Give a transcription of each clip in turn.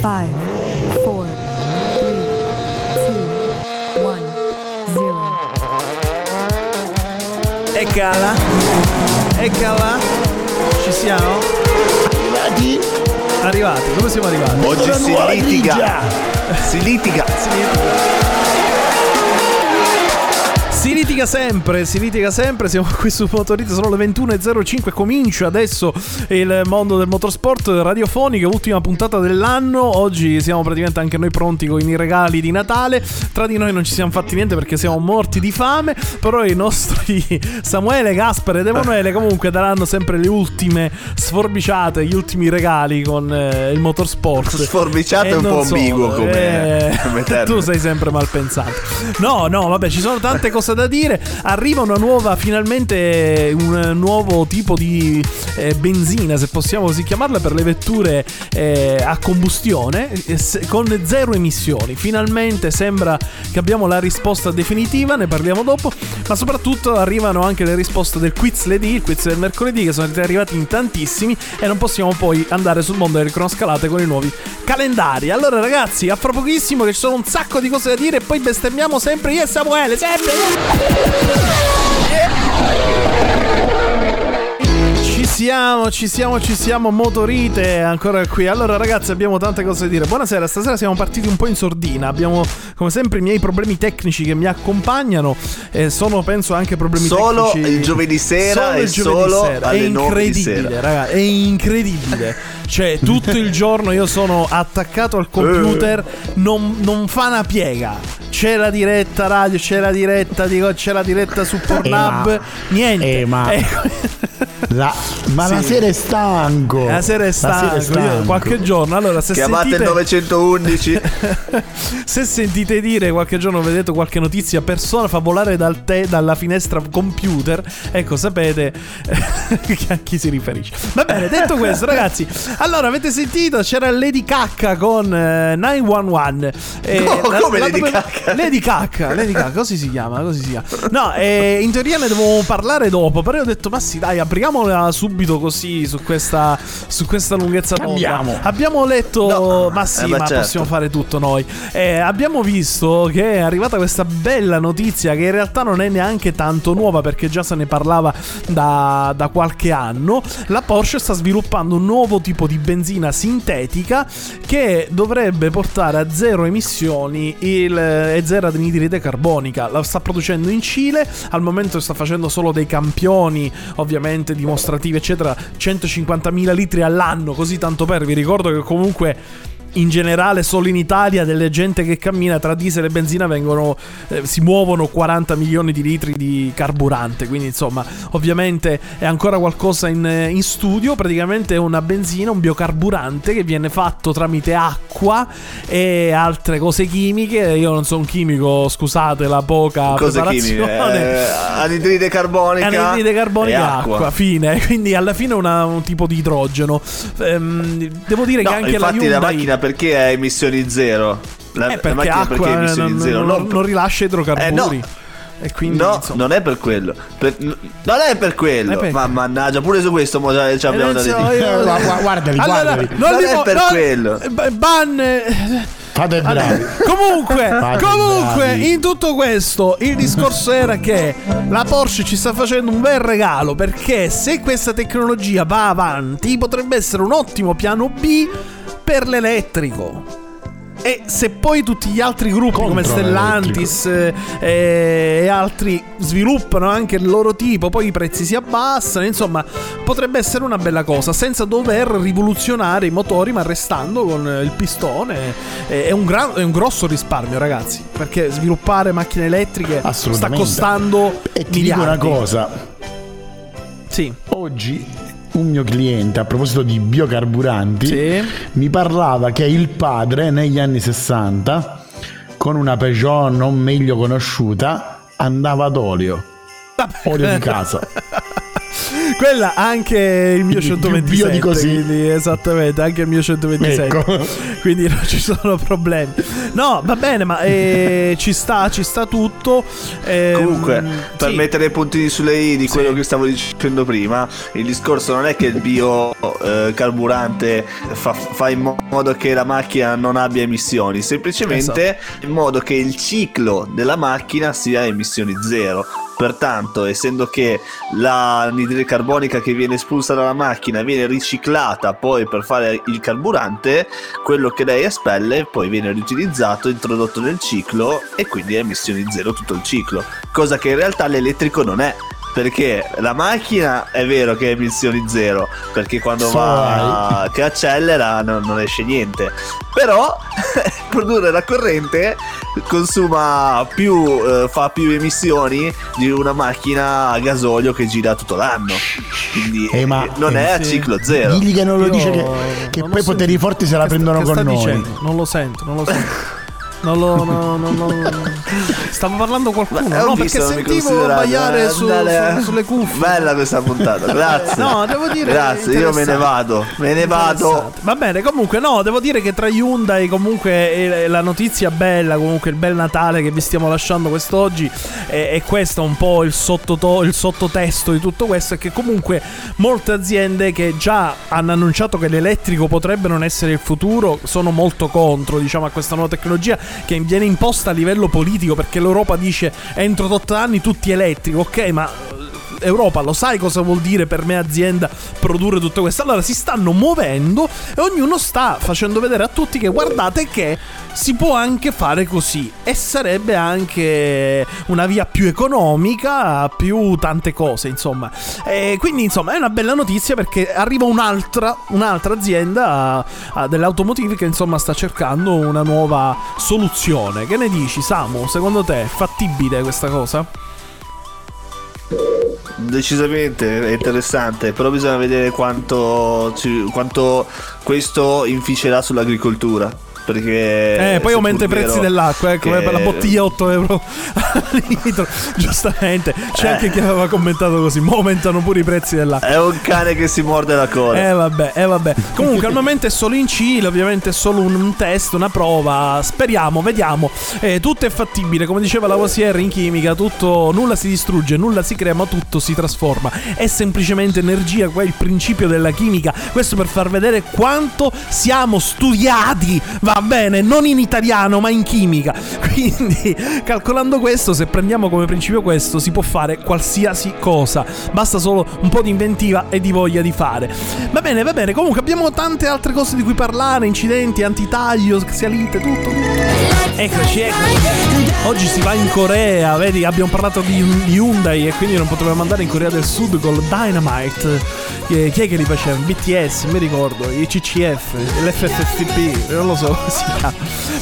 5, 4, 3, 2, 1, 0. Eccola. Eccola. Ci siamo? Arrivati? Arrivati, dove siamo arrivati? Oggi si litiga. grigia. Si litiga. Si litiga sempre, si litiga sempre, siamo qui su Motorite, sono le 21.05, comincia adesso il mondo del motorsport radiofonico, ultima puntata dell'anno, oggi siamo praticamente anche noi pronti con i regali di Natale, tra di noi non ci siamo fatti niente perché siamo morti di fame, però i nostri Samuele, Gaspare ed Emanuele comunque daranno sempre le ultime sforbiciate, gli ultimi regali con eh, il motorsport. Sforbiciato E è un po' ambiguo come- eh, come tu sei sempre mal pensato. No, no, vabbè, ci sono tante cose da dire. Arriva una nuova, finalmente un nuovo tipo di eh, benzina, se possiamo così chiamarla, per le vetture eh, a combustione eh, con zero emissioni. Finalmente sembra che abbiamo la risposta definitiva, ne parliamo dopo. Ma soprattutto arrivano anche le risposte del quiz lunedì, il quiz del mercoledì, che sono arrivati in tantissimi. E non possiamo poi andare sul mondo delle cronoscalate con i nuovi calendari. Allora, ragazzi, a fra pochissimo che ci sono un sacco di cose da dire. E poi bestemmiamo sempre io e Samuele. Sempre! Ci siamo, ci siamo, ci siamo, motorite ancora qui. Allora, ragazzi, abbiamo tante cose da dire. Buonasera, stasera siamo partiti un po' in sordina. Abbiamo, come sempre, i miei problemi tecnici che mi accompagnano. E sono, penso, anche problemi Solo tecnici. il giovedì sera Solo il giovedì solo sera. È 9 di incredibile, sera. raga. È incredibile. Cioè, tutto il giorno io sono attaccato al computer, non, non fa una piega. C'è la diretta radio, c'è la diretta, dico, c'è la diretta su Pornhub. ma- niente. eh, ma- Eh, La- ma la Sì. sera è stanco. La sera è stanco, io stanco. qualche giorno. Allora, se Chiamate il sentite, 911. se sentite dire qualche giorno, vedete qualche notizia, persona fa volare dal te, dalla finestra computer, ecco, sapete a chi si riferisce. Va bene, detto questo, ragazzi, allora avete sentito? C'era Lady Cacca con eh, 911. Eh, No, come Lady dove- Cacca? Lady Cacca, Lady Cacca, così si chiama, così si chiama. No, eh, in teoria ne dovevamo parlare dopo, però io ho detto, ma sì, dai, apriamola subito così su questa, su questa lunghezza. Cambiamo. Abbiamo letto, No, ma sì, eh, ma ma certo. possiamo fare tutto noi. Eh, abbiamo visto che è arrivata questa bella notizia che in realtà non è neanche tanto nuova perché già se ne parlava da, da qualche anno. La Porsche sta sviluppando un nuovo tipo di benzina sintetica che dovrebbe portare a zero emissioni il, e zero anidride carbonica. La sta producendo in Cile, al momento sta facendo solo dei campioni, ovviamente dimostrativi, eccetera, 150.000 litri all'anno, così tanto per. Vi ricordo che comunque in generale solo in Italia delle gente che cammina tra diesel e benzina vengono eh, si muovono 40 milioni di litri di carburante quindi insomma ovviamente è ancora qualcosa in, eh, in studio praticamente è una benzina un biocarburante che viene fatto tramite acqua e altre cose chimiche io non sono un chimico scusate la poca Cose preparazione chimiche. Eh, anidride carbonica. Anidride carbonica e acqua. acqua. fine. Quindi alla fine una- un tipo di idrogeno. Ehm, devo dire No, che anche la Hyundai la macchina perché ha emissioni zero? La, eh, la perché macchina acqua perché ha eh, emissioni non, zero? non- Non- non rilascia idrocarburi. Eh, no. E quindi no, insomma, non è per quello. Per- non è per quello. Eh, perché? Ma mannaggia, pure su questo mo già ci abbiamo Eh, da non dire. io- guardali, allora, guardali. non, Non è mo- per no, quello. Ban. Fate bravi. Comunque, Fate comunque, bravi. in tutto questo, il discorso era che la Porsche ci sta facendo un bel regalo perché se questa tecnologia va avanti, potrebbe essere un ottimo piano B per l'elettrico. E se poi tutti gli altri gruppi Contro come Stellantis eh, e altri sviluppano anche il loro tipo, poi i prezzi si abbassano, insomma, potrebbe essere una bella cosa, senza dover rivoluzionare i motori, ma restando con eh, il pistone. Eh, È un, gran- è un grosso risparmio, ragazzi, perché sviluppare macchine elettriche sta costando E ti dico miliardi. una cosa. Sì. Oggi un mio cliente, a proposito di biocarburanti, Sì. mi parlava che il padre negli anni 60, con una Peugeot non meglio conosciuta, andava ad olio. Olio di casa. Quella anche il mio Quindi più 127. bio di così. quindi esattamente, anche il mio 127. Ecco. Quindi non ci sono problemi. No, va bene, ma eh, ci sta, ci sta tutto. Eh, Comunque, per sì. mettere i puntini sulle i di quello Sì. che stavo dicendo prima, il discorso non è che il bio eh, carburante fa, fa in modo che la macchina non abbia emissioni, semplicemente Esatto. in modo che il ciclo della macchina sia a emissioni zero. Pertanto, essendo che l'anidride carbonica che viene espulsa dalla macchina viene riciclata poi per fare il carburante, quello che lei espelle poi viene riutilizzato, introdotto nel ciclo e quindi a emissioni zero tutto il ciclo. Cosa che in realtà l'elettrico non è. Perché la macchina è vero che è emissioni zero, perché quando Solo va che accelera non, non esce niente. Però produrre la corrente consuma più, eh, fa più emissioni di una macchina a gasolio che gira tutto l'anno. Quindi Eh, ma- eh, non è a ciclo zero. Digli che non lo Io dice che, che poi i poteri forti se la prendono con noi. dicendo? Non lo sento, non lo sento. Non lo. No, no, no. Stava parlando qualcuno. Ma, No, perché sentivo baiare eh, su- su- sulle cuffie. Bella questa puntata, grazie. No, devo dire. Grazie, io me ne vado. Me ne vado. Va bene, comunque, no, devo dire che tra Hyundai, comunque, e la notizia bella, comunque, il bel Natale che vi stiamo lasciando quest'oggi, è, è questo un po' il, sottoto- il sottotesto di tutto questo. È che comunque molte aziende che già hanno annunciato che l'elettrico potrebbe non essere il futuro, sono molto contro, diciamo, a questa nuova tecnologia che viene imposta a livello politico perché l'Europa dice entro 8 anni tutti elettrico, ok, ma Europa, lo sai cosa vuol dire per me azienda produrre tutto questo? Allora si stanno muovendo e ognuno sta facendo vedere a tutti che guardate che si può anche fare così e sarebbe anche una via più economica, più tante cose, insomma. E quindi insomma è una bella notizia perché arriva un'altra, un'altra azienda dell'automotive che insomma sta cercando una nuova soluzione. Che ne dici Samu? Secondo te è fattibile questa cosa? Decisamente è interessante, però bisogna vedere quantto, ci- quanto questo inficerà sull'agricoltura. Perché Eh, poi aumenta i prezzi dell'acqua, ecco, che- per la bottiglia 8 euro al litro. Giustamente, c'è Eh. anche chi aveva commentato così, ma aumentano pure i prezzi dell'acqua. È un cane che si morde la coda. Eh vabbè, eh vabbè. Comunque al momento è solo in Cile, ovviamente è solo un, un test, una prova. Speriamo, vediamo. Eh, tutto è fattibile, come diceva Lavoisier in chimica, tutto nulla si distrugge, nulla si crea, ma tutto si trasforma. È semplicemente energia, qua è il principio della chimica. Questo per far vedere quanto siamo studiati. Va bene, non in italiano, ma in chimica. Quindi, calcolando questo, se prendiamo come principio questo, si può fare qualsiasi cosa. Basta solo un po' di inventiva e di voglia di fare. Va bene, va bene. Comunque abbiamo tante altre cose di cui parlare, incidenti, antitaglio, xialite, tutto, tutto. Eccoci, eccoci. Oggi si va in Corea, vedi, abbiamo parlato di, di Hyundai e quindi non potevamo andare in Corea del Sud col Dynamite. Chi è che li faceva? BTS, mi ricordo, i CCF, l'FFP, non lo so chiama.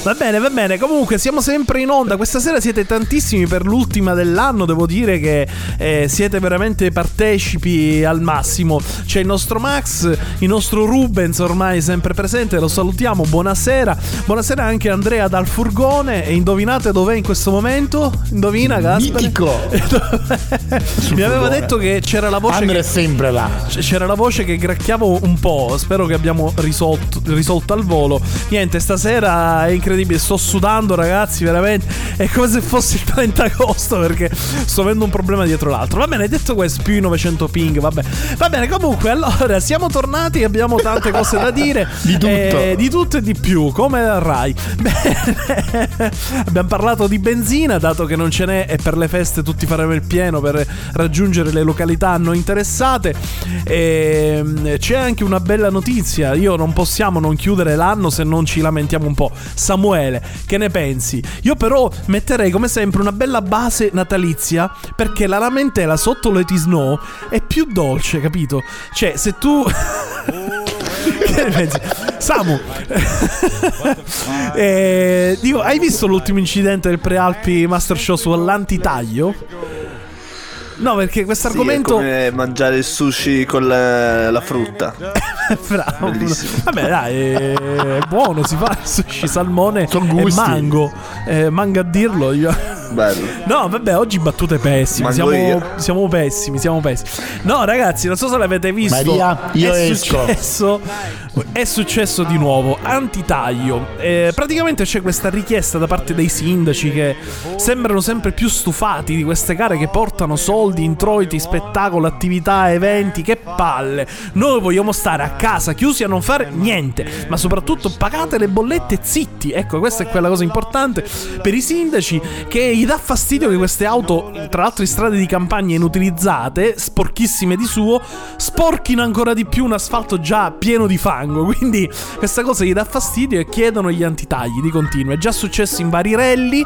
Va bene, va bene. Comunque siamo sempre in onda. Questa sera siete tantissimi per l'ultima dell'anno. Devo dire che eh, siete veramente partecipi al massimo. C'è il nostro Max, il nostro Rubens ormai sempre presente. Lo salutiamo. Buonasera. Buonasera anche Andrea dal furgone. E indovinate dov'è in questo momento? Indovina? Mitico. Mi aveva detto che c'era la voce. Andre che- è sempre là. C'era la voce che gracchiavo un po'. Spero che abbiamo risolto, risolto al volo. Niente, stasera è incredibile. Sto sudando, ragazzi. Veramente è come se fosse il 30 agosto. Perché sto avendo un problema dietro l'altro. Va bene, detto questo, più i 900 ping. Vabbè, va bene. Comunque, allora siamo tornati. Abbiamo tante cose da dire. Di tutto. Eh, di tutto e di più, come Rai. Bene, abbiamo parlato di benzina, dato che non ce n'è e per le feste tutti faremo il pieno per raggiungere le località non interessate. E, c'è anche una bella notizia, io non possiamo non chiudere l'anno se non ci lamentiamo un po'. Samuele, che ne pensi? Io però metterei come sempre una bella base natalizia perché la lamentela sotto Let It Snow è più dolce, capito? Cioè, se tu... Che ne pensi? Samu, eh, dico, hai visto l'ultimo incidente del Prealpi Master Show sull'antitaglio? No, perché questo Sì, argomento. è come mangiare il sushi con la, la frutta. Bravo. Bellissimo. Vabbè, dai, è buono. Si fa il sushi, salmone Son e gusti. mango. Eh, mango a dirlo. Io. Bello. No, vabbè, oggi battute pessime. Siamo, siamo pessimi, siamo pessimi. No, ragazzi, non so se l'avete visto. Maria, io è esco. Successo, è successo di nuovo. Antitaglio. Eh, praticamente c'è questa richiesta da parte dei sindaci che sembrano sempre più stufati di queste gare che portano soldi, introiti, spettacolo, attività, eventi. Che palle. Noi vogliamo stare a casa chiusi a non fare niente. Ma soprattutto pagate le bollette zitti. Ecco, questa è quella cosa importante per i sindaci che gli dà fastidio che queste auto, tra l'altro in strade di campagna inutilizzate, sporchissime di suo, sporchino ancora di più un asfalto già pieno di fango. Quindi questa cosa gli dà fastidio e chiedono gli antitagli di continuo. È già successo in vari rally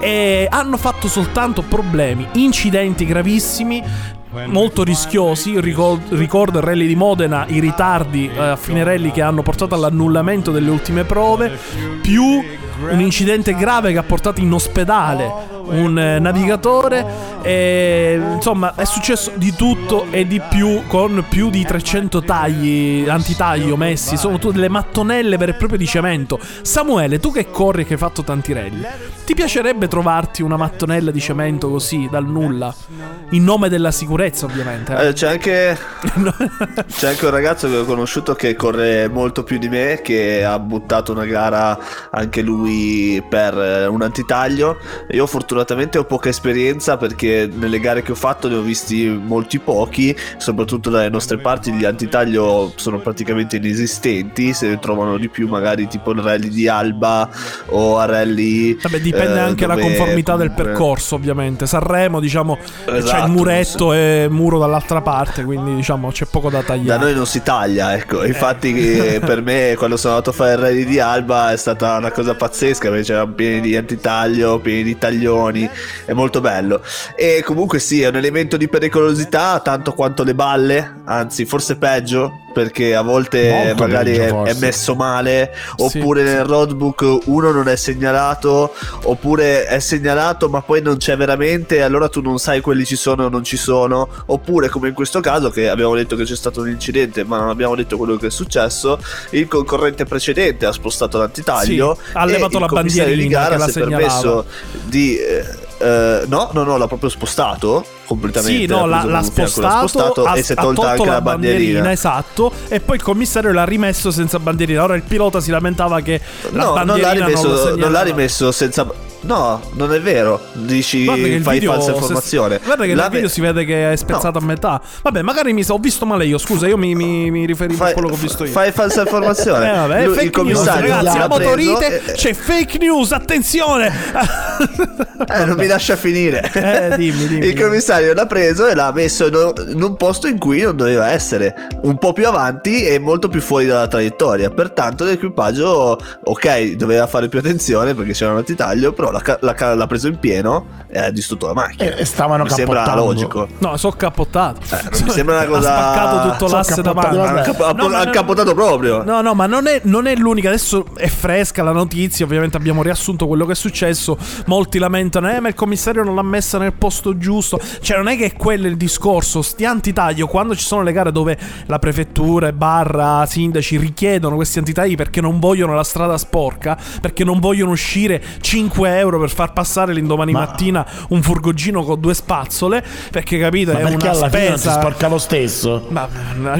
e hanno fatto soltanto problemi, incidenti gravissimi. Molto rischiosi, Io ricor- ricordo il rally di Modena, i ritardi eh, a fine rally che hanno portato all'annullamento delle ultime prove, più un incidente grave che ha portato in ospedale un eh, navigatore e insomma è successo di tutto e di più con più di 300 tagli antitaglio messi sono tutte delle mattonelle vere e proprie di cemento. Samuele tu che corri e che hai fatto tanti rally ti piacerebbe trovarti una mattonella di cemento così dal nulla? In nome della sicurezza ovviamente. Eh? Eh, c'è anche C'è anche un ragazzo che ho conosciuto che corre molto più di me, che ha buttato una gara anche lui per eh, un antitaglio. Io fortunatamente ho poca esperienza perché nelle gare che ho fatto ne ho visti molti pochi, soprattutto dalle nostre parti gli antitaglio sono praticamente inesistenti, se ne trovano di più magari tipo il rally di Alba o a rally... Vabbè, dipende eh, anche dalla conformità del comunque- percorso, ovviamente. Sanremo, diciamo, c'è Esatto, il muretto e muro dall'altra parte, quindi diciamo c'è poco da Da tagliare. noi non si taglia, Eh. ecco. Infatti, eh, per me, quando sono andato a fare il rally di Alba, è stata una cosa pazzesca perché c'erano pieni di antitaglio, pieni di taglioni. È molto bello. E comunque, sì, è un elemento di pericolosità tanto quanto le balle, anzi, forse peggio. Perché a volte Molto magari peggio, è, forse. è messo male, oppure sì. nel roadbook uno non è segnalato, oppure è segnalato ma poi non c'è veramente, e allora tu non sai quelli ci sono o non ci sono, oppure come in questo caso che abbiamo detto che c'è stato un incidente ma non abbiamo detto quello che è successo, il concorrente precedente ha spostato l'antitaglio, Sì, ha levato e la il commissario di bandierina gara che la segnalava. di... eh, eh, no, no, no, l'ha proprio spostato completamente. Sì, no, l'ha l'ha, l'ha l'ha spostato, ha, e si è tolta anche la la bandierina. esatto, e poi il commissario l'ha rimesso senza bandierina. Ora il pilota si lamentava che la No, non l'ha bandierina non, rimesso, lo non l'ha rimesso senza. No, non è vero. Dici fai video, falsa se- informazione. guarda che L'ha nel video si vede che è spezzato a metà. Vabbè, magari mi so, ho visto male io. Scusa, io mi, mi, mi riferivo a quello che ho visto io. fai falsa informazione. Eh, vabbè, Lui- il commissario news, ragazzi, la motorite e- c'è fake news, attenzione! Eh, non mi lascia finire. Eh, dimmi, dimmi. Il commissario l'ha preso e l'ha messo in un- in un posto in cui non doveva essere, un po' più avanti e molto più fuori dalla traiettoria. Pertanto l'equipaggio, ok, doveva fare più attenzione perché c'era un antitaglio, però l'ha, ca- l'ha ca- l'ha preso in pieno e ha distrutto la macchina. E- stavano mi sembra logico. No, sono cappottato. Eh, non mi sembra una cosa- Ha spaccato tutto Sono l'asse cappottato, davanti. vabbè. Ha, cap- ha- No, no- capotato proprio. No, no, ma non è, non è l'unica. Adesso è fresca la notizia. Ovviamente abbiamo riassunto quello che è successo. Molti lamentano, eh, ma il commissario non l'ha messa nel posto giusto. Cioè, non è che è quello il discorso. Sti antitagli, quando ci sono le gare dove la prefettura e barra sindaci richiedono questi antitagli perché non vogliono la strada sporca, perché non vogliono uscire 5 euro per far passare l'indomani Ma- mattina un furgoncino con due spazzole. Perché capite, Ma è perché una alla fine non si spesa. sporca lo stesso? Ma,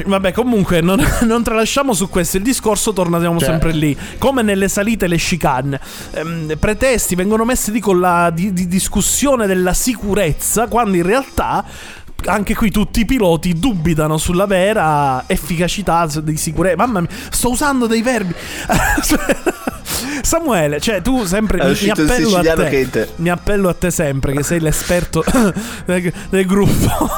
vabbè, comunque non, non tralasciamo su questo. Il discorso torniamo Cioè. sempre lì. Come nelle salite le chicane. Ehm, pretesti vengono messi di con la di, di discussione della sicurezza, quando in realtà. Anche qui tutti i piloti dubitano sulla vera efficacità di sicurezza. Mamma mia, sto usando dei verbi. Samuele, cioè tu sempre mi, mi appello a te. te. Mi appello a te sempre che sei l'esperto del, del gruppo.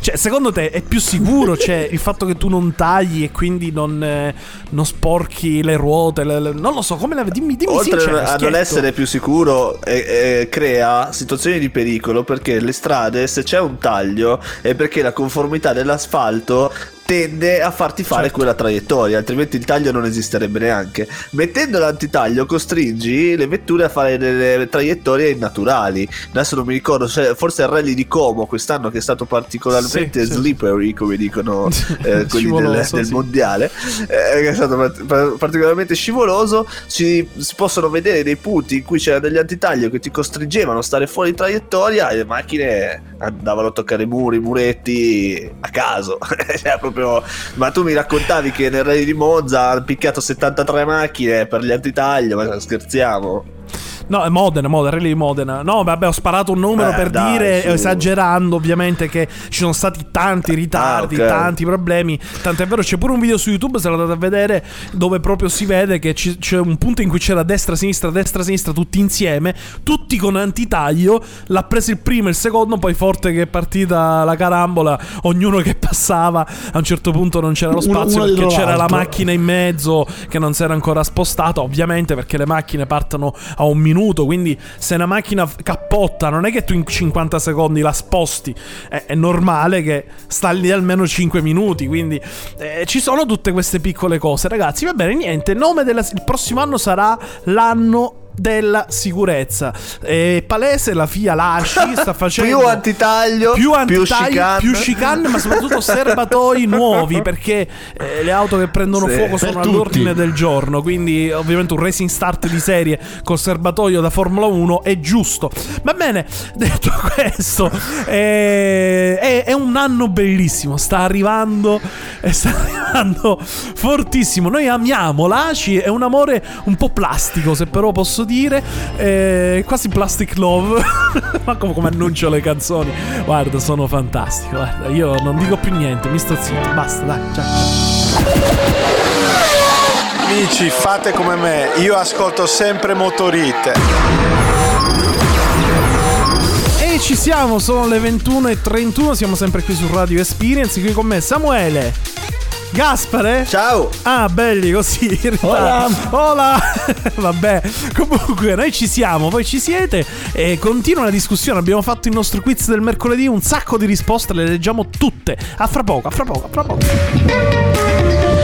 cioè, secondo te è più sicuro cioè, il fatto che tu non tagli e quindi non, eh, non sporchi le ruote? le- le- non lo so, come la dimmi, dimmi Oltre sincero, a non essere più sicuro, eh, eh, crea situazioni di pericolo perché le strade, se c'è un taglio, è perché la conformità dell'asfalto tende a farti fare Certo. quella traiettoria, altrimenti il taglio non esisterebbe neanche. Mettendo l'antitaglio costringi le vetture a fare delle traiettorie innaturali. Adesso non mi ricordo, se- forse il rally di Como quest'anno che è stato particolarmente Sì, sì. slippery, come dicono eh, quelli del, del sì. mondiale, eh, è stato part- par- particolarmente scivoloso. Si, si possono vedere dei punti in cui c'erano degli antitaglio che ti costringevano a stare fuori traiettoria e le macchine andavano a toccare i muri, i muretti a caso. Proprio... Ma tu mi raccontavi che nel rally di Monza hanno picchiato 73 macchine per gli antitaglio, ma scherziamo. No, è Modena, Modena, Rally di Modena. No, vabbè, ho sparato un numero Eh, per dai, dire, su. esagerando ovviamente, che ci sono stati tanti ritardi, Ah, ok. tanti problemi. Tant'è vero, c'è pure un video su YouTube, se lo andate a vedere, dove proprio si vede che ci- c'è un punto in cui c'era destra, sinistra, destra, sinistra, tutti insieme, tutti con antitaglio. L'ha preso il primo e il secondo, poi forte che è partita la carambola, ognuno che passava. A un certo punto non c'era lo Uno- spazio uno perché dietro c'era la l'altro. macchina in mezzo che non si era ancora spostata, ovviamente perché le macchine partono a un minuto, quindi se una macchina cappotta non è che tu in 50 secondi la sposti, è, è normale che sta lì almeno 5 minuti, quindi eh, ci sono tutte queste piccole cose, ragazzi, va bene, niente, il nome del prossimo anno sarà l'anno della sicurezza. È palese la FIA Lasci sta facendo Più antitaglio, più antitaglio, più chicane, ma soprattutto serbatoi nuovi perché eh, le auto che prendono Sì. fuoco sono tutti. all'ordine del giorno. Quindi, ovviamente, un racing start di serie col serbatoio da Formula 1 è giusto. Va bene, detto questo, eh, è, è un anno bellissimo. Sta arrivando, eh, sta arrivando fortissimo. Noi amiamo l'ACI, è un amore un po' plastico, se però posso dire, eh, quasi plastic love. Ma come, come annuncio le canzoni, guarda, sono fantastico. Guarda, io non dico più niente, mi sto zitto. Basta, dai, ciao. Amici, fate come me, io ascolto sempre Motorite. E ci siamo, sono le 21.31, siamo sempre qui su Radio Experience, qui con me Samuele, Gaspare. Ciao! Ah, belli così. realtà. Hola. Vabbè, comunque noi ci siamo, voi ci siete e continua la discussione. Abbiamo fatto il nostro quiz del mercoledì, un sacco di risposte, le leggiamo tutte. A fra poco, a fra poco, a fra poco.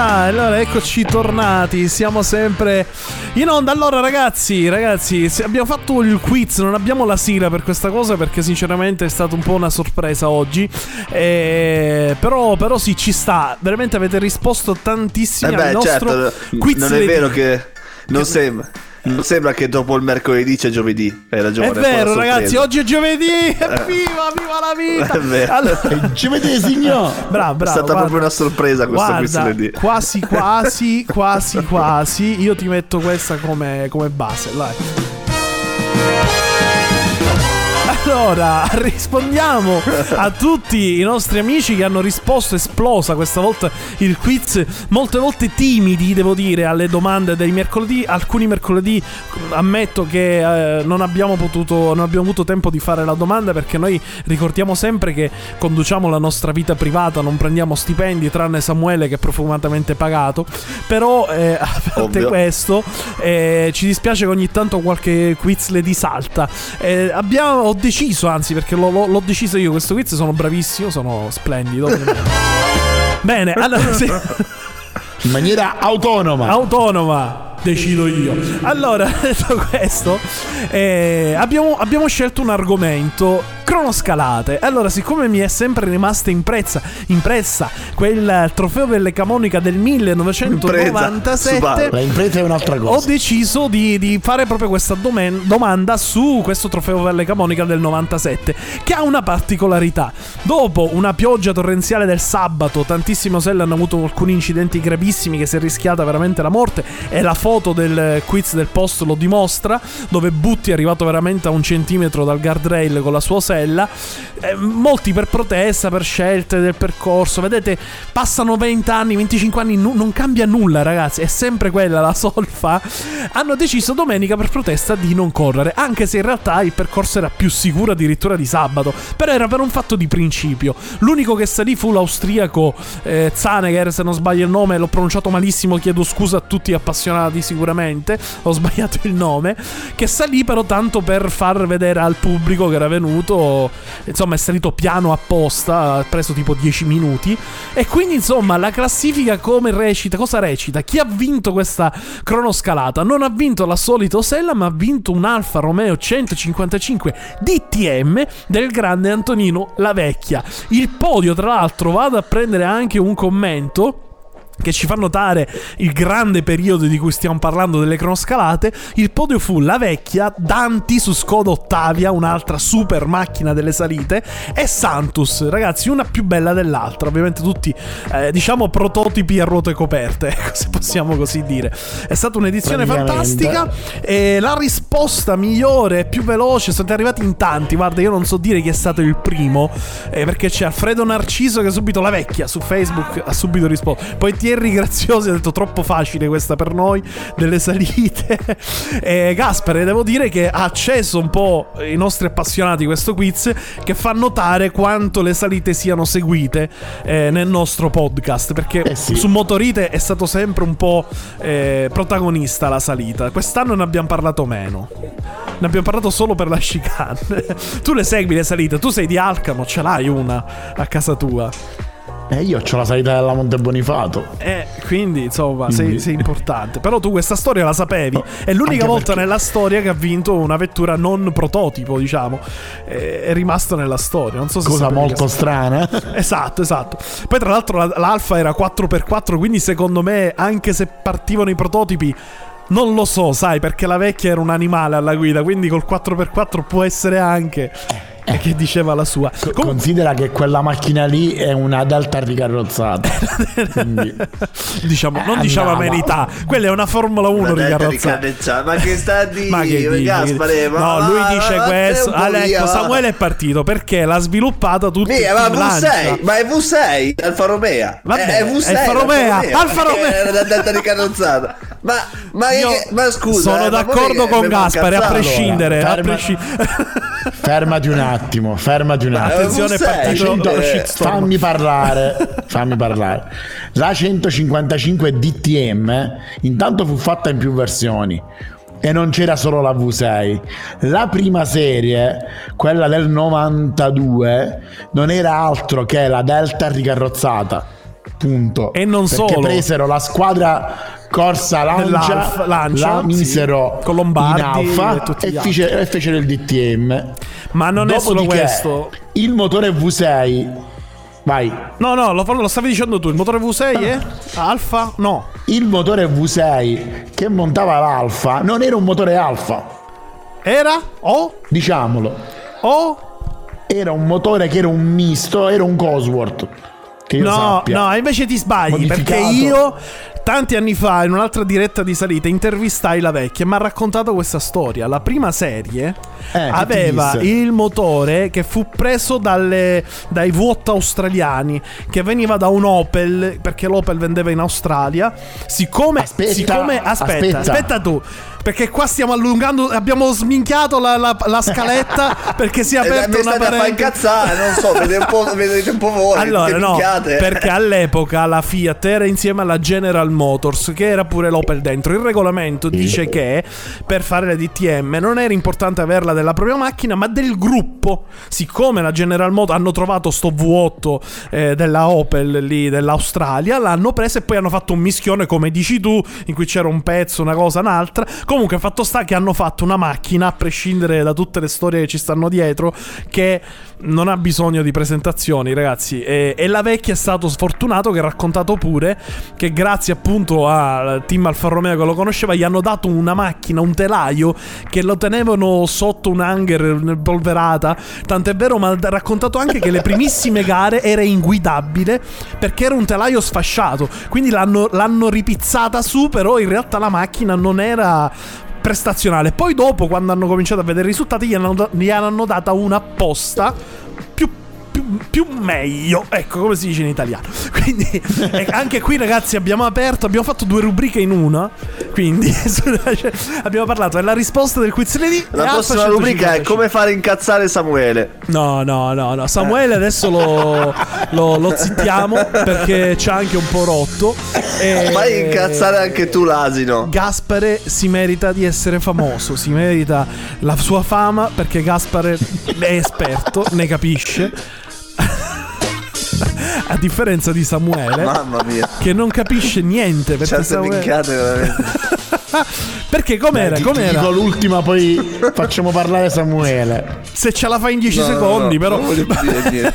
Ah, allora eccoci tornati, siamo sempre in onda. Allora ragazzi, ragazzi, abbiamo fatto il quiz, non abbiamo la sigla per questa cosa perché sinceramente è stata un po' una sorpresa oggi. Eh, però, però sì, ci sta. Veramente avete risposto tantissimi Eh al beh, nostro certo, quiz. non è vero che non sembra. Non sembra che dopo il mercoledì c'è giovedì. Hai ragione. È vero, ragazzi, oggi è giovedì! Evviva, viva la vita! È vero. Allora, vedete, signor? bravo, bravo. È stata guarda. proprio una sorpresa questo quiz Guarda, lunedì. quasi quasi, quasi quasi. Io ti metto questa come, come base, vai. Allora, rispondiamo a tutti i nostri amici che hanno risposto esplosa questa volta il quiz, molte volte timidi, devo dire, alle domande dei mercoledì. Alcuni mercoledì ammetto che eh, non abbiamo potuto non abbiamo avuto tempo di fare la domanda perché noi ricordiamo sempre che conduciamo la nostra vita privata, non prendiamo stipendi tranne Samuele che è profumatamente pagato. Però eh, a parte Ovvio. questo eh, ci dispiace che ogni tanto qualche quiz le disalta. Eh, abbiamo, ho deciso, anzi, perché lo- lo- l'ho deciso io. Questo quiz sono bravissimo, sono splendido. Bene, allora sì, In maniera autonoma. autonoma. Decido io. Allora, detto questo, eh, abbiamo, abbiamo scelto un argomento. Cronoscalate. Allora, siccome mi è sempre rimasta impressa, impressa quel trofeo Velle Camonica del 1997. La impresa è un'altra Ho deciso di, di fare proprio questa domen- domanda su questo trofeo Valle Camonica del 97, che ha una particolarità. Dopo una pioggia torrenziale del sabato, tantissime oselle hanno avuto alcuni incidenti gravissimi che si è rischiata veramente la morte e la foto del quiz del post lo dimostra, dove Butti è arrivato veramente a un centimetro dal guardrail con la sua osella. Eh, molti per protesta, per scelte del percorso. Vedete, passano 20 anni, 25 anni, nu- non cambia nulla, ragazzi. È sempre quella la solfa. Hanno deciso domenica per protesta di non correre, anche se in realtà il percorso era più sicuro addirittura di sabato. Però era per un fatto di principio. L'unico che salì fu l'austriaco eh, Zaneger, se non sbaglio il nome, l'ho pronunciato malissimo, chiedo scusa a tutti gli appassionati sicuramente, ho sbagliato il nome, che salì però tanto per far vedere al pubblico che era venuto insomma, è salito piano apposta, ha preso tipo 10 minuti. E quindi, insomma, la classifica come recita? Cosa recita? Chi ha vinto questa cronoscalata? Non ha vinto la solita Osella, ma ha vinto un Alfa Romeo 155 DTM del grande Antonino La Vecchia. Il podio, tra l'altro, vado a prendere anche un commento che ci fa notare il grande periodo di cui stiamo parlando delle cronoscalate. Il podio fu la vecchia, Danti su Skoda Ottavia, un'altra super macchina delle salite, e Santus, ragazzi, una più bella dell'altra. Ovviamente tutti, eh, diciamo, prototipi a ruote coperte, se possiamo così dire. È stata un'edizione fantastica. E la risposta migliore, più veloce, sono arrivati in tanti. Guarda, io non so dire chi è stato il primo, eh, perché c'è Alfredo Narciso che ha subito la vecchia su Facebook, ha subito risposto. Poi Thierry Graziosi ha detto troppo facile questa per noi, delle salite. e Gaspare, devo dire che ha acceso un po' i nostri appassionati questo quiz che fa notare quanto le salite siano seguite eh, nel nostro podcast, perché Eh sì. su Motorite è stato sempre un po' eh, protagonista la salita. Quest'anno ne abbiamo parlato meno. Ne abbiamo parlato solo per la chicane. tu le segui le salite, tu sei di Alcamo, ce l'hai una a casa tua. Eh, io ho la salita della Monte Bonifato. Eh, quindi insomma, sei, sei importante. Però tu questa storia la sapevi. È l'unica Anche volta perché- nella storia che ha vinto una vettura non prototipo, diciamo. È rimasto nella storia. Non so se Cosa molto strana. Esatto, esatto. Poi, tra l'altro, la- l'Alfa era 4x4. Quindi, secondo me, anche se partivano i prototipi. Non lo so, sai, perché la vecchia era un animale alla guida, quindi col 4x4 può essere anche eh, che diceva la sua. Co- Comunque- Considera che quella macchina lì è una Delta ricarrozzata. Quindi- diciamo, non Eh, diciamo andava. amenità, quella è una Formula 1 Una di ricarrozzata. Ma che sta a dire? Ma che dici? Gaspare, ma no, lui dice va, questo. via, ecco. Samuele è partito perché l'ha sviluppata tutta Via, ma in lancia. V6, ma è V6 Alfa Romeo. Vabbè, è, è V6 Alfa Romeo, Alfa Romeo. È una data ricarrozzata. Ma, ma, Io che- ma scusa, sono eh, ma d'accordo con Gaspare, a prescindere. Allora, a ferma- prescindere. Fermati un attimo, fermati un attimo. Attenzione, è V6, partito eh, fammi parlare, fammi parlare. La 155 DTM intanto fu fatta in più versioni e non c'era solo la V6. La prima serie, quella del 92, non era altro che la Delta ricarrozzata. Punto. E non Perché solo. presero la squadra corsa Lancia, Lancia, la sì. misero Con Lombardi in Alfa e e, fece- e fecero il DTM. Ma non è solo Dopodiché, questo. Il motore V6. Vai. No, no, lo, lo stavi dicendo tu. Il motore V6 è Alfa? No. Il motore V6 che montava l'Alfa non era un motore Alfa, Era? O? diciamolo. O? Era un motore che era un misto, era un Cosworth. No, sappia. no, invece ti sbagli perché io tanti anni fa in un'altra diretta di salita intervistai la vecchia e mi ha raccontato questa storia. La prima serie Eh, aveva il motore che fu preso dalle, dai VOT australiani che veniva da un Opel perché l'Opel vendeva in Australia. Siccome Aspetta, siccome aspetta, aspetta. aspetta tu perché qua stiamo allungando, abbiamo sminchiato la, la- la scaletta perché si è aperta una parentesi. incazzare, non so, vedete un po', vedete un po' voi. Allora, no, minchiate. perché all'epoca la Fiat era insieme alla General Motors, che era pure l'Opel dentro. Il regolamento dice che per fare la DTM non era importante averla della propria macchina, ma del gruppo. Siccome la General Motors hanno trovato sto V8 eh, della Opel lì dell'Australia, l'hanno presa e poi hanno fatto un mischione, come dici tu, in cui c'era un pezzo, una cosa, un'altra. Comunque, fatto sta che hanno fatto una macchina, a prescindere da tutte le storie che ci stanno dietro, che non ha bisogno di presentazioni, ragazzi. E, e la vecchia è stato sfortunato che ha raccontato pure che grazie appunto al team Alfa Romeo che lo conosceva, gli hanno dato una macchina, un telaio che lo tenevano sotto un hangar polverata. Tant'è vero, ma ha raccontato anche che le primissime gare era inguidabile perché era un telaio sfasciato. Quindi l'hanno, l'hanno ripizzata su, però in realtà la macchina non era prestazionale. Poi dopo, quando hanno cominciato a vedere i risultati, gli hanno, gli hanno data una apposta più, più meglio, ecco come si dice in italiano. Quindi eh, anche qui ragazzi abbiamo aperto, abbiamo fatto due rubriche in una, quindi cioè, abbiamo parlato della risposta del quiz lunedì. La prossima rubrica è 155. come fare incazzare Samuele. No, no, no, no. Samuele adesso lo, lo, lo zittiamo perché c'ha anche un po' rotto. E Fai incazzare anche tu l'asino. Gaspare si merita di essere famoso, si merita la sua fama perché Gaspare è esperto, ne capisce. A differenza di Samuele, Mamma mia. che non capisce niente. Perché, Certe Samuele- minchiate veramente. perché com'era? Ti- ti com'era? dico l'ultima, poi facciamo parlare Samuele. Se ce la fai in 10 No, secondi, no, però. Non.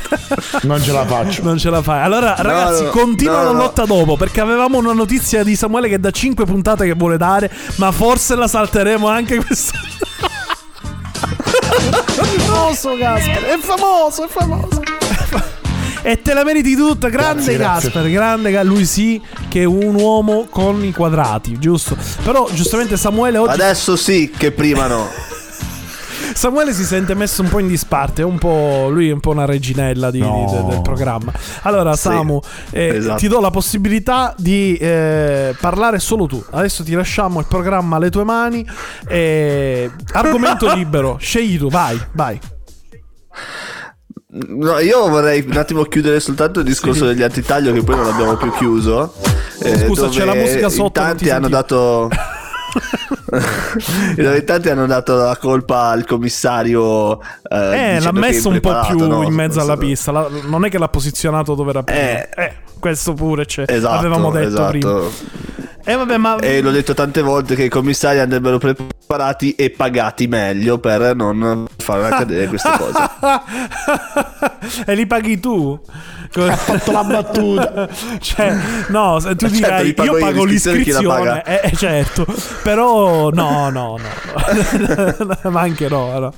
Non ce la faccio. Non ce la fai. Allora, ragazzi, no, continua no, la no. lotta dopo. Perché avevamo una notizia di Samuele che da 5 puntate che vuole dare. Ma forse la salteremo anche questa. è famoso, Gasper. È famoso, è famoso. E te la meriti tutta, grande. Gasper, grande lui sì che è un uomo con i quadrati, giusto? Però giustamente Samuele oggi Adesso sì che prima no. Samuele si sente messo un po' in disparte, un po', lui è un po' una reginella di- No. di- de- del programma. Allora, Sì, Samu, eh, esatto. ti do la possibilità di eh, parlare solo tu. Adesso ti lasciamo il programma alle tue mani. eh, argomento libero, scegli tu, vai, vai. No, io vorrei un attimo chiudere soltanto il discorso degli antitaglio che poi non abbiamo più chiuso. eh, Scusa, c'è la musica sotto, Tanti ti hanno dato. in tanti hanno dato la colpa al commissario. Eh, Eh, l'ha messo un po' più no? in mezzo alla pista. La- non è che l'ha posizionato dove era prima. Eh. Eh, questo pure c'è. Esatto, Avevamo detto esatto. prima. Eh, vabbè, ma. E l'ho detto tante volte che i commissari andrebbero preparati e pagati meglio per non far accadere queste cose. e li paghi tu? Ha fatto la battuta. cioè, no, tu Certo, dirai pago io pago l'iscrizione, eh, eh, certo, però no, no, no, no. ma anche no, no.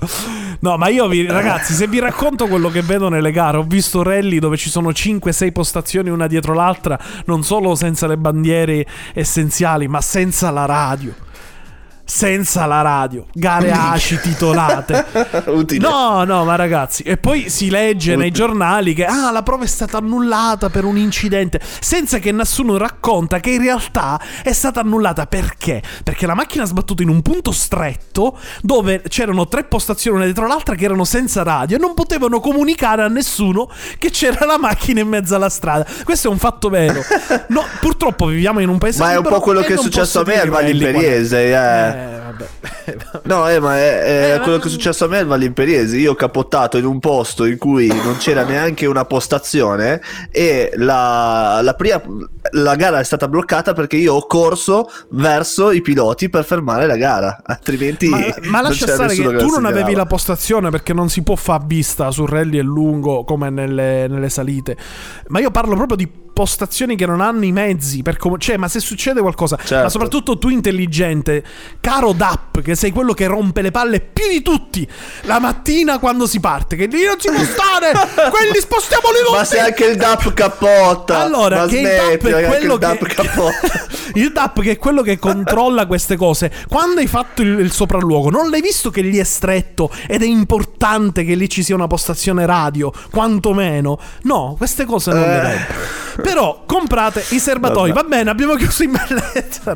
No, ma io vi, ragazzi, se vi racconto quello che vedo nelle gare, ho visto rally dove ci sono 5-6 postazioni una dietro l'altra, non solo senza le bandiere essenziali, ma senza la radio. Senza la radio, gare ACI titolate. Utile. No, no, ma ragazzi, e poi si legge nei giornali che ah, la prova è stata annullata per un incidente, senza che nessuno racconta che in realtà è stata annullata perché? Perché la macchina ha sbattuto in un punto stretto dove c'erano tre postazioni una dietro l'altra che erano senza radio e non potevano comunicare a nessuno che c'era la macchina in mezzo alla strada. Questo è un fatto vero. No, purtroppo viviamo in un paese Ma è un po' quello che è successo a me al qua. Imperiese. Eh. Eh, vabbè. No, eh, ma è, è Eh, quello ma- che è successo a me al Valle Imperiese. Io ho capottato in un posto in cui non c'era neanche una postazione e la, la prima la gara è stata bloccata perché io ho corso verso i piloti per fermare la gara. Altrimenti, Ma, ma lascia stare che tu non avevi la postazione perché non si può far vista sul rally e lungo come nelle, nelle salite. Ma io parlo proprio di postazioni che non hanno i mezzi per com- cioè ma se succede qualcosa Certo. ma soprattutto tu intelligente caro DAP che sei quello che rompe le palle più di tutti la mattina quando si parte che lì non si può stare quelli spostiamoli tutti Ma se anche il DAP cappotta. allora, ma che il DAP smetti, è quello il DAP che il DAP che è quello che controlla queste cose. Quando hai fatto il, il sopralluogo, non l'hai visto che lì è stretto ed è importante che lì ci sia una postazione radio, quantomeno? No, queste cose non le Eh. vedo. Però comprate i serbatoi. Va bene, abbiamo chiuso in bellezza.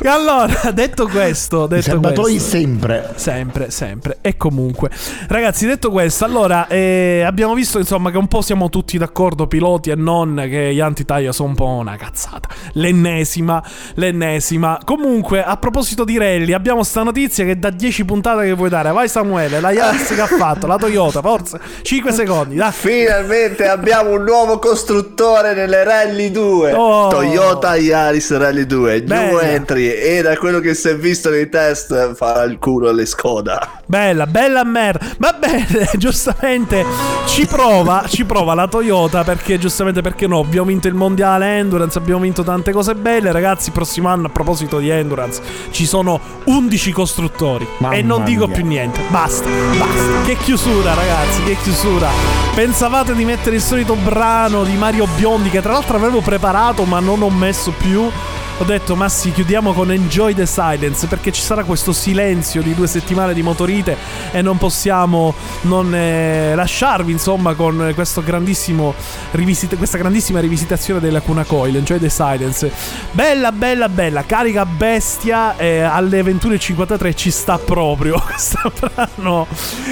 E allora, detto questo, I detto serbatoi questo, sempre. Sempre, sempre. E comunque, ragazzi, detto questo, allora eh, abbiamo visto insomma che un po' siamo tutti d'accordo, piloti e non, che gli anti-taglia sono un po' una cazzata. L'ennesima, l'ennesima. Comunque, a proposito di rally, abbiamo sta notizia che da 10 puntate che vuoi dare. Vai, Samuele, la Yaris che ha fatto, la Toyota, forza. 5 secondi, dai. Finalmente abbiamo un nuovo costruttore nelle Rally 2 Oh. Toyota Yaris Rally 2 New Bella. entry E da quello che si è visto nei test Fa il culo alle Skoda Bella, bella merda. Va bene, giustamente ci prova, ci prova la Toyota perché giustamente perché no, abbiamo vinto il mondiale Endurance, abbiamo vinto tante cose belle, ragazzi, prossimo anno a proposito di Endurance ci sono 11 costruttori Mamma e non dico mia. più niente. Basta, basta. Che chiusura, ragazzi, che chiusura. Pensavate di mettere il solito brano di Mario Biondi che tra l'altro avevo preparato ma non ho messo più ho detto ma sì, chiudiamo con Enjoy the Silence perché ci sarà questo silenzio di due settimane di motorite e non possiamo non eh, lasciarvi insomma con questo grandissimo rivisit- questa grandissima rivisitazione della Cuna Coil, Enjoy the Silence. Bella, bella, bella, carica bestia eh, alle 21.53 ci sta proprio questo brano.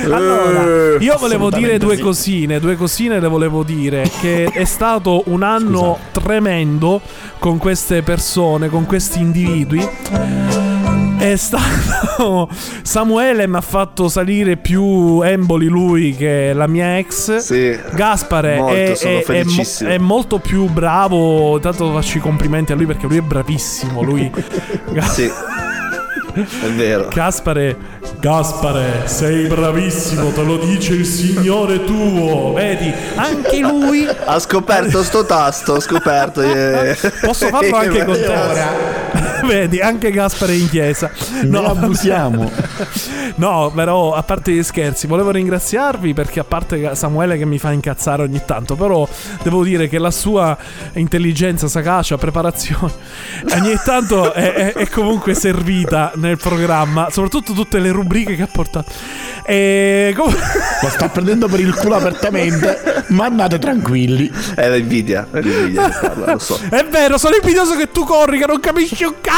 Allora, io volevo dire due sì. cosine, due cosine le volevo dire che è stato un anno tremendo con queste persone, con questi individui. È stato Samuele mi ha fatto salire più emboli lui che la mia ex. Sì. Gaspare Molto, è, è- è è molto più bravo. Tanto faccio i complimenti a lui perché lui è bravissimo. Lui Sì. È vero. Gaspare, Gaspare, sei bravissimo, te lo dice il signore tuo. Vedi, anche lui. Ha scoperto sto tasto, ha scoperto. eh. Posso farlo anche con te. ora? Vedi, anche Gaspare è in chiesa. Ne No, abusiamo. no, però a parte gli scherzi, volevo ringraziarvi perché a parte Samuele che mi fa incazzare ogni tanto, però devo dire che la sua intelligenza, sagacia, preparazione ogni tanto è, è- è comunque servita nel programma, soprattutto tutte le rubriche che ha portato. E com- Lo sta prendendo per il culo apertamente, ma andate tranquilli. È l'invidia, è l'invidia lo so. è vero, sono invidioso che tu corri, che non capisci un cazzo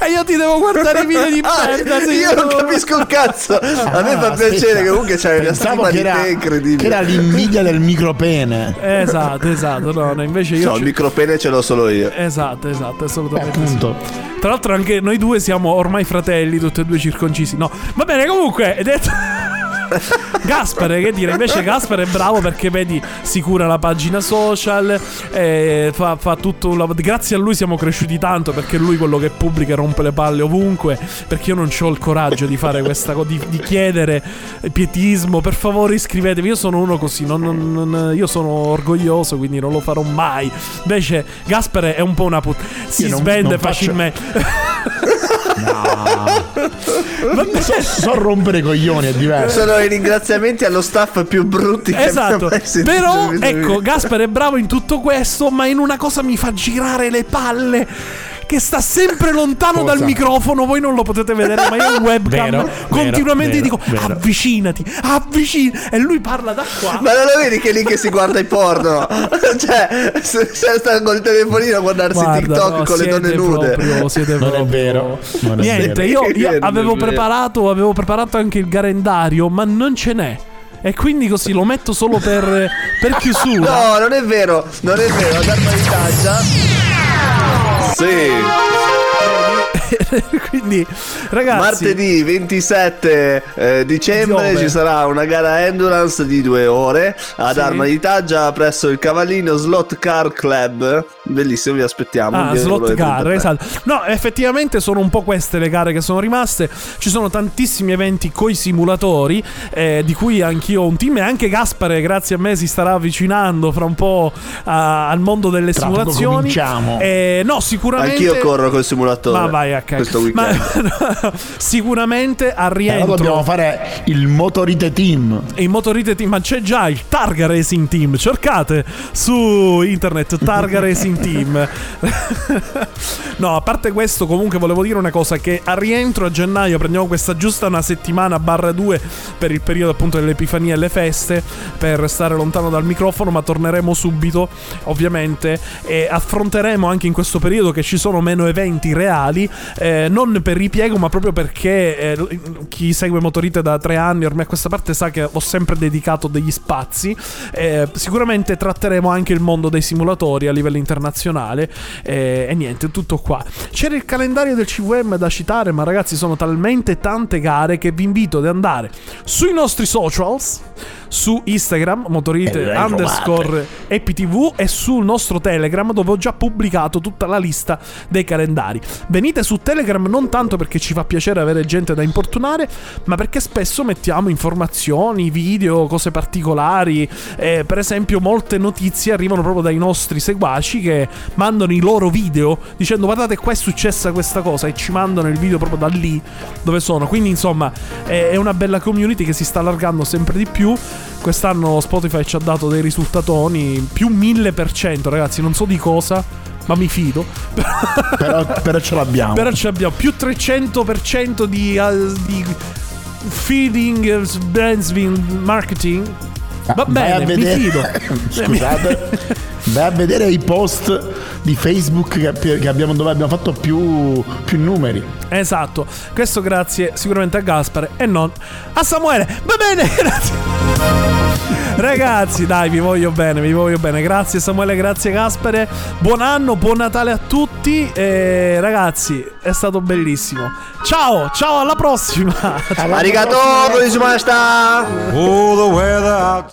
e io ti devo guardare i video di Ah, merda. sì, io non no. capisco un cazzo. A me fa Ah, piacere aspetta. che comunque c'hai una stima che di era, te che incredibile. era l'invidia del micropene. Esatto, esatto, no, no, invece io... No, il ci- micropene ce l'ho solo io. Esatto, esatto, assolutamente. appunto. Tra l'altro anche noi due siamo ormai fratelli, tutti e due circoncisi. No, va bene, comunque, è detto... Gaspare, che dire, invece Gaspare è bravo perché vedi, si cura la pagina social, eh, fa, fa tutto un lavoro. Grazie a lui siamo cresciuti tanto perché lui quello che pubblica rompe le palle ovunque. Perché io non ho il coraggio di fare questa cosa, di, di chiedere pietismo. Per favore iscrivetevi, io sono uno così, non- non- non- io sono orgoglioso, quindi non lo farò mai. Invece Gaspare è un po' una puttana, si Io non- svende non faccio- facilmente. So, so rompere i coglioni, è diverso. Sono i ringraziamenti allo staff più brutti che Esatto, però ecco, Gasper è bravo in tutto questo, ma in una cosa mi fa girare le palle. Che sta sempre lontano Cosa? dal microfono, voi non lo potete vedere, ma io in webcam Vero, continuamente vero, dico vero. avvicinati, avvicinati, e lui parla da qua. Ma non lo vedi che è lì che si guarda i porno? cioè, se, se sta col telefonino a guardarsi Guarda, TikTok no, con le donne nude. proprio- siete Non è proprio- vero, non è Niente, vero. io, io è avevo vero. preparato, avevo preparato anche il garendario, ma non ce n'è. E quindi così lo metto solo per, per chiusura. No, non è vero, non è vero, d'arma di taggia. Sì, quindi, ragazzi. martedì 27 eh, dicembre Dove? ci sarà una gara endurance di due ore ad Sì. Arma di Taggia presso il Cavallino Slot Car Club. Bellissimo, vi aspettiamo. Ah, slot 29 car, 33. esatto. No, effettivamente sono un po' queste le gare che sono rimaste. Ci sono tantissimi eventi coi simulatori, eh, di cui anch'io ho un team. E anche Gaspare, grazie a me, si starà avvicinando fra un po' a- al mondo delle Tra simulazioni. cominciamo. Eh, no, sicuramente. Anch'io corro col simulatore. Ma vai a. Questo Ma- weekend. sicuramente a Allora rientro. dobbiamo fare il motorite team. In motorite team, ma c'è già il Targa Racing Team. Cercate su internet Targa Racing Team. no, a parte questo, comunque volevo dire una cosa: che a rientro a gennaio prendiamo questa giusta una settimana barra due per il periodo appunto dell'Epifania e le feste. Per stare lontano dal microfono, ma torneremo subito, ovviamente. E affronteremo anche in questo periodo che ci sono meno eventi reali. Eh, non per ripiego, ma proprio perché eh, chi segue Motorite da tre anni ormai a questa parte sa che ho sempre dedicato degli spazi. Eh, sicuramente tratteremo anche il mondo dei simulatori a livello internazionale. eh, e niente, tutto qua. C'era il calendario del CVM da citare, ma ragazzi, sono talmente tante gare che vi invito ad andare sui nostri socials. Su Instagram, motorite E le underscore EPTV e sul nostro Telegram dove ho già pubblicato tutta la lista dei calendari. Venite su Telegram non tanto perché ci fa piacere avere gente da importunare, ma perché spesso mettiamo informazioni, video, cose particolari. Eh, per esempio, molte notizie arrivano proprio dai nostri seguaci che mandano i loro video dicendo guardate qua è successa questa cosa e ci mandano il video proprio da lì dove sono. Quindi insomma è una bella community che si sta allargando sempre di più. Quest'anno Spotify ci ha dato dei risultatoni più 1000%, ragazzi, non so di cosa, ma mi fido. Però, però ce l'abbiamo. Però ci abbiamo più 300% di, uh, di feeding, uh, brands marketing. Va Vai a bene, mi vedere- fido. Scusate. Vai a vedere i post di Facebook che, abbiamo, dove abbiamo fatto più, più numeri. Esatto, questo grazie sicuramente a Gaspare e non a Samuele. Va bene, grazie. Ragazzi, dai, vi voglio bene, vi voglio bene. Grazie Samuele, grazie Gaspare. Buon anno, buon Natale a tutti. E ragazzi, è stato bellissimo. Ciao, ciao, alla prossima. Arigato, the weather out.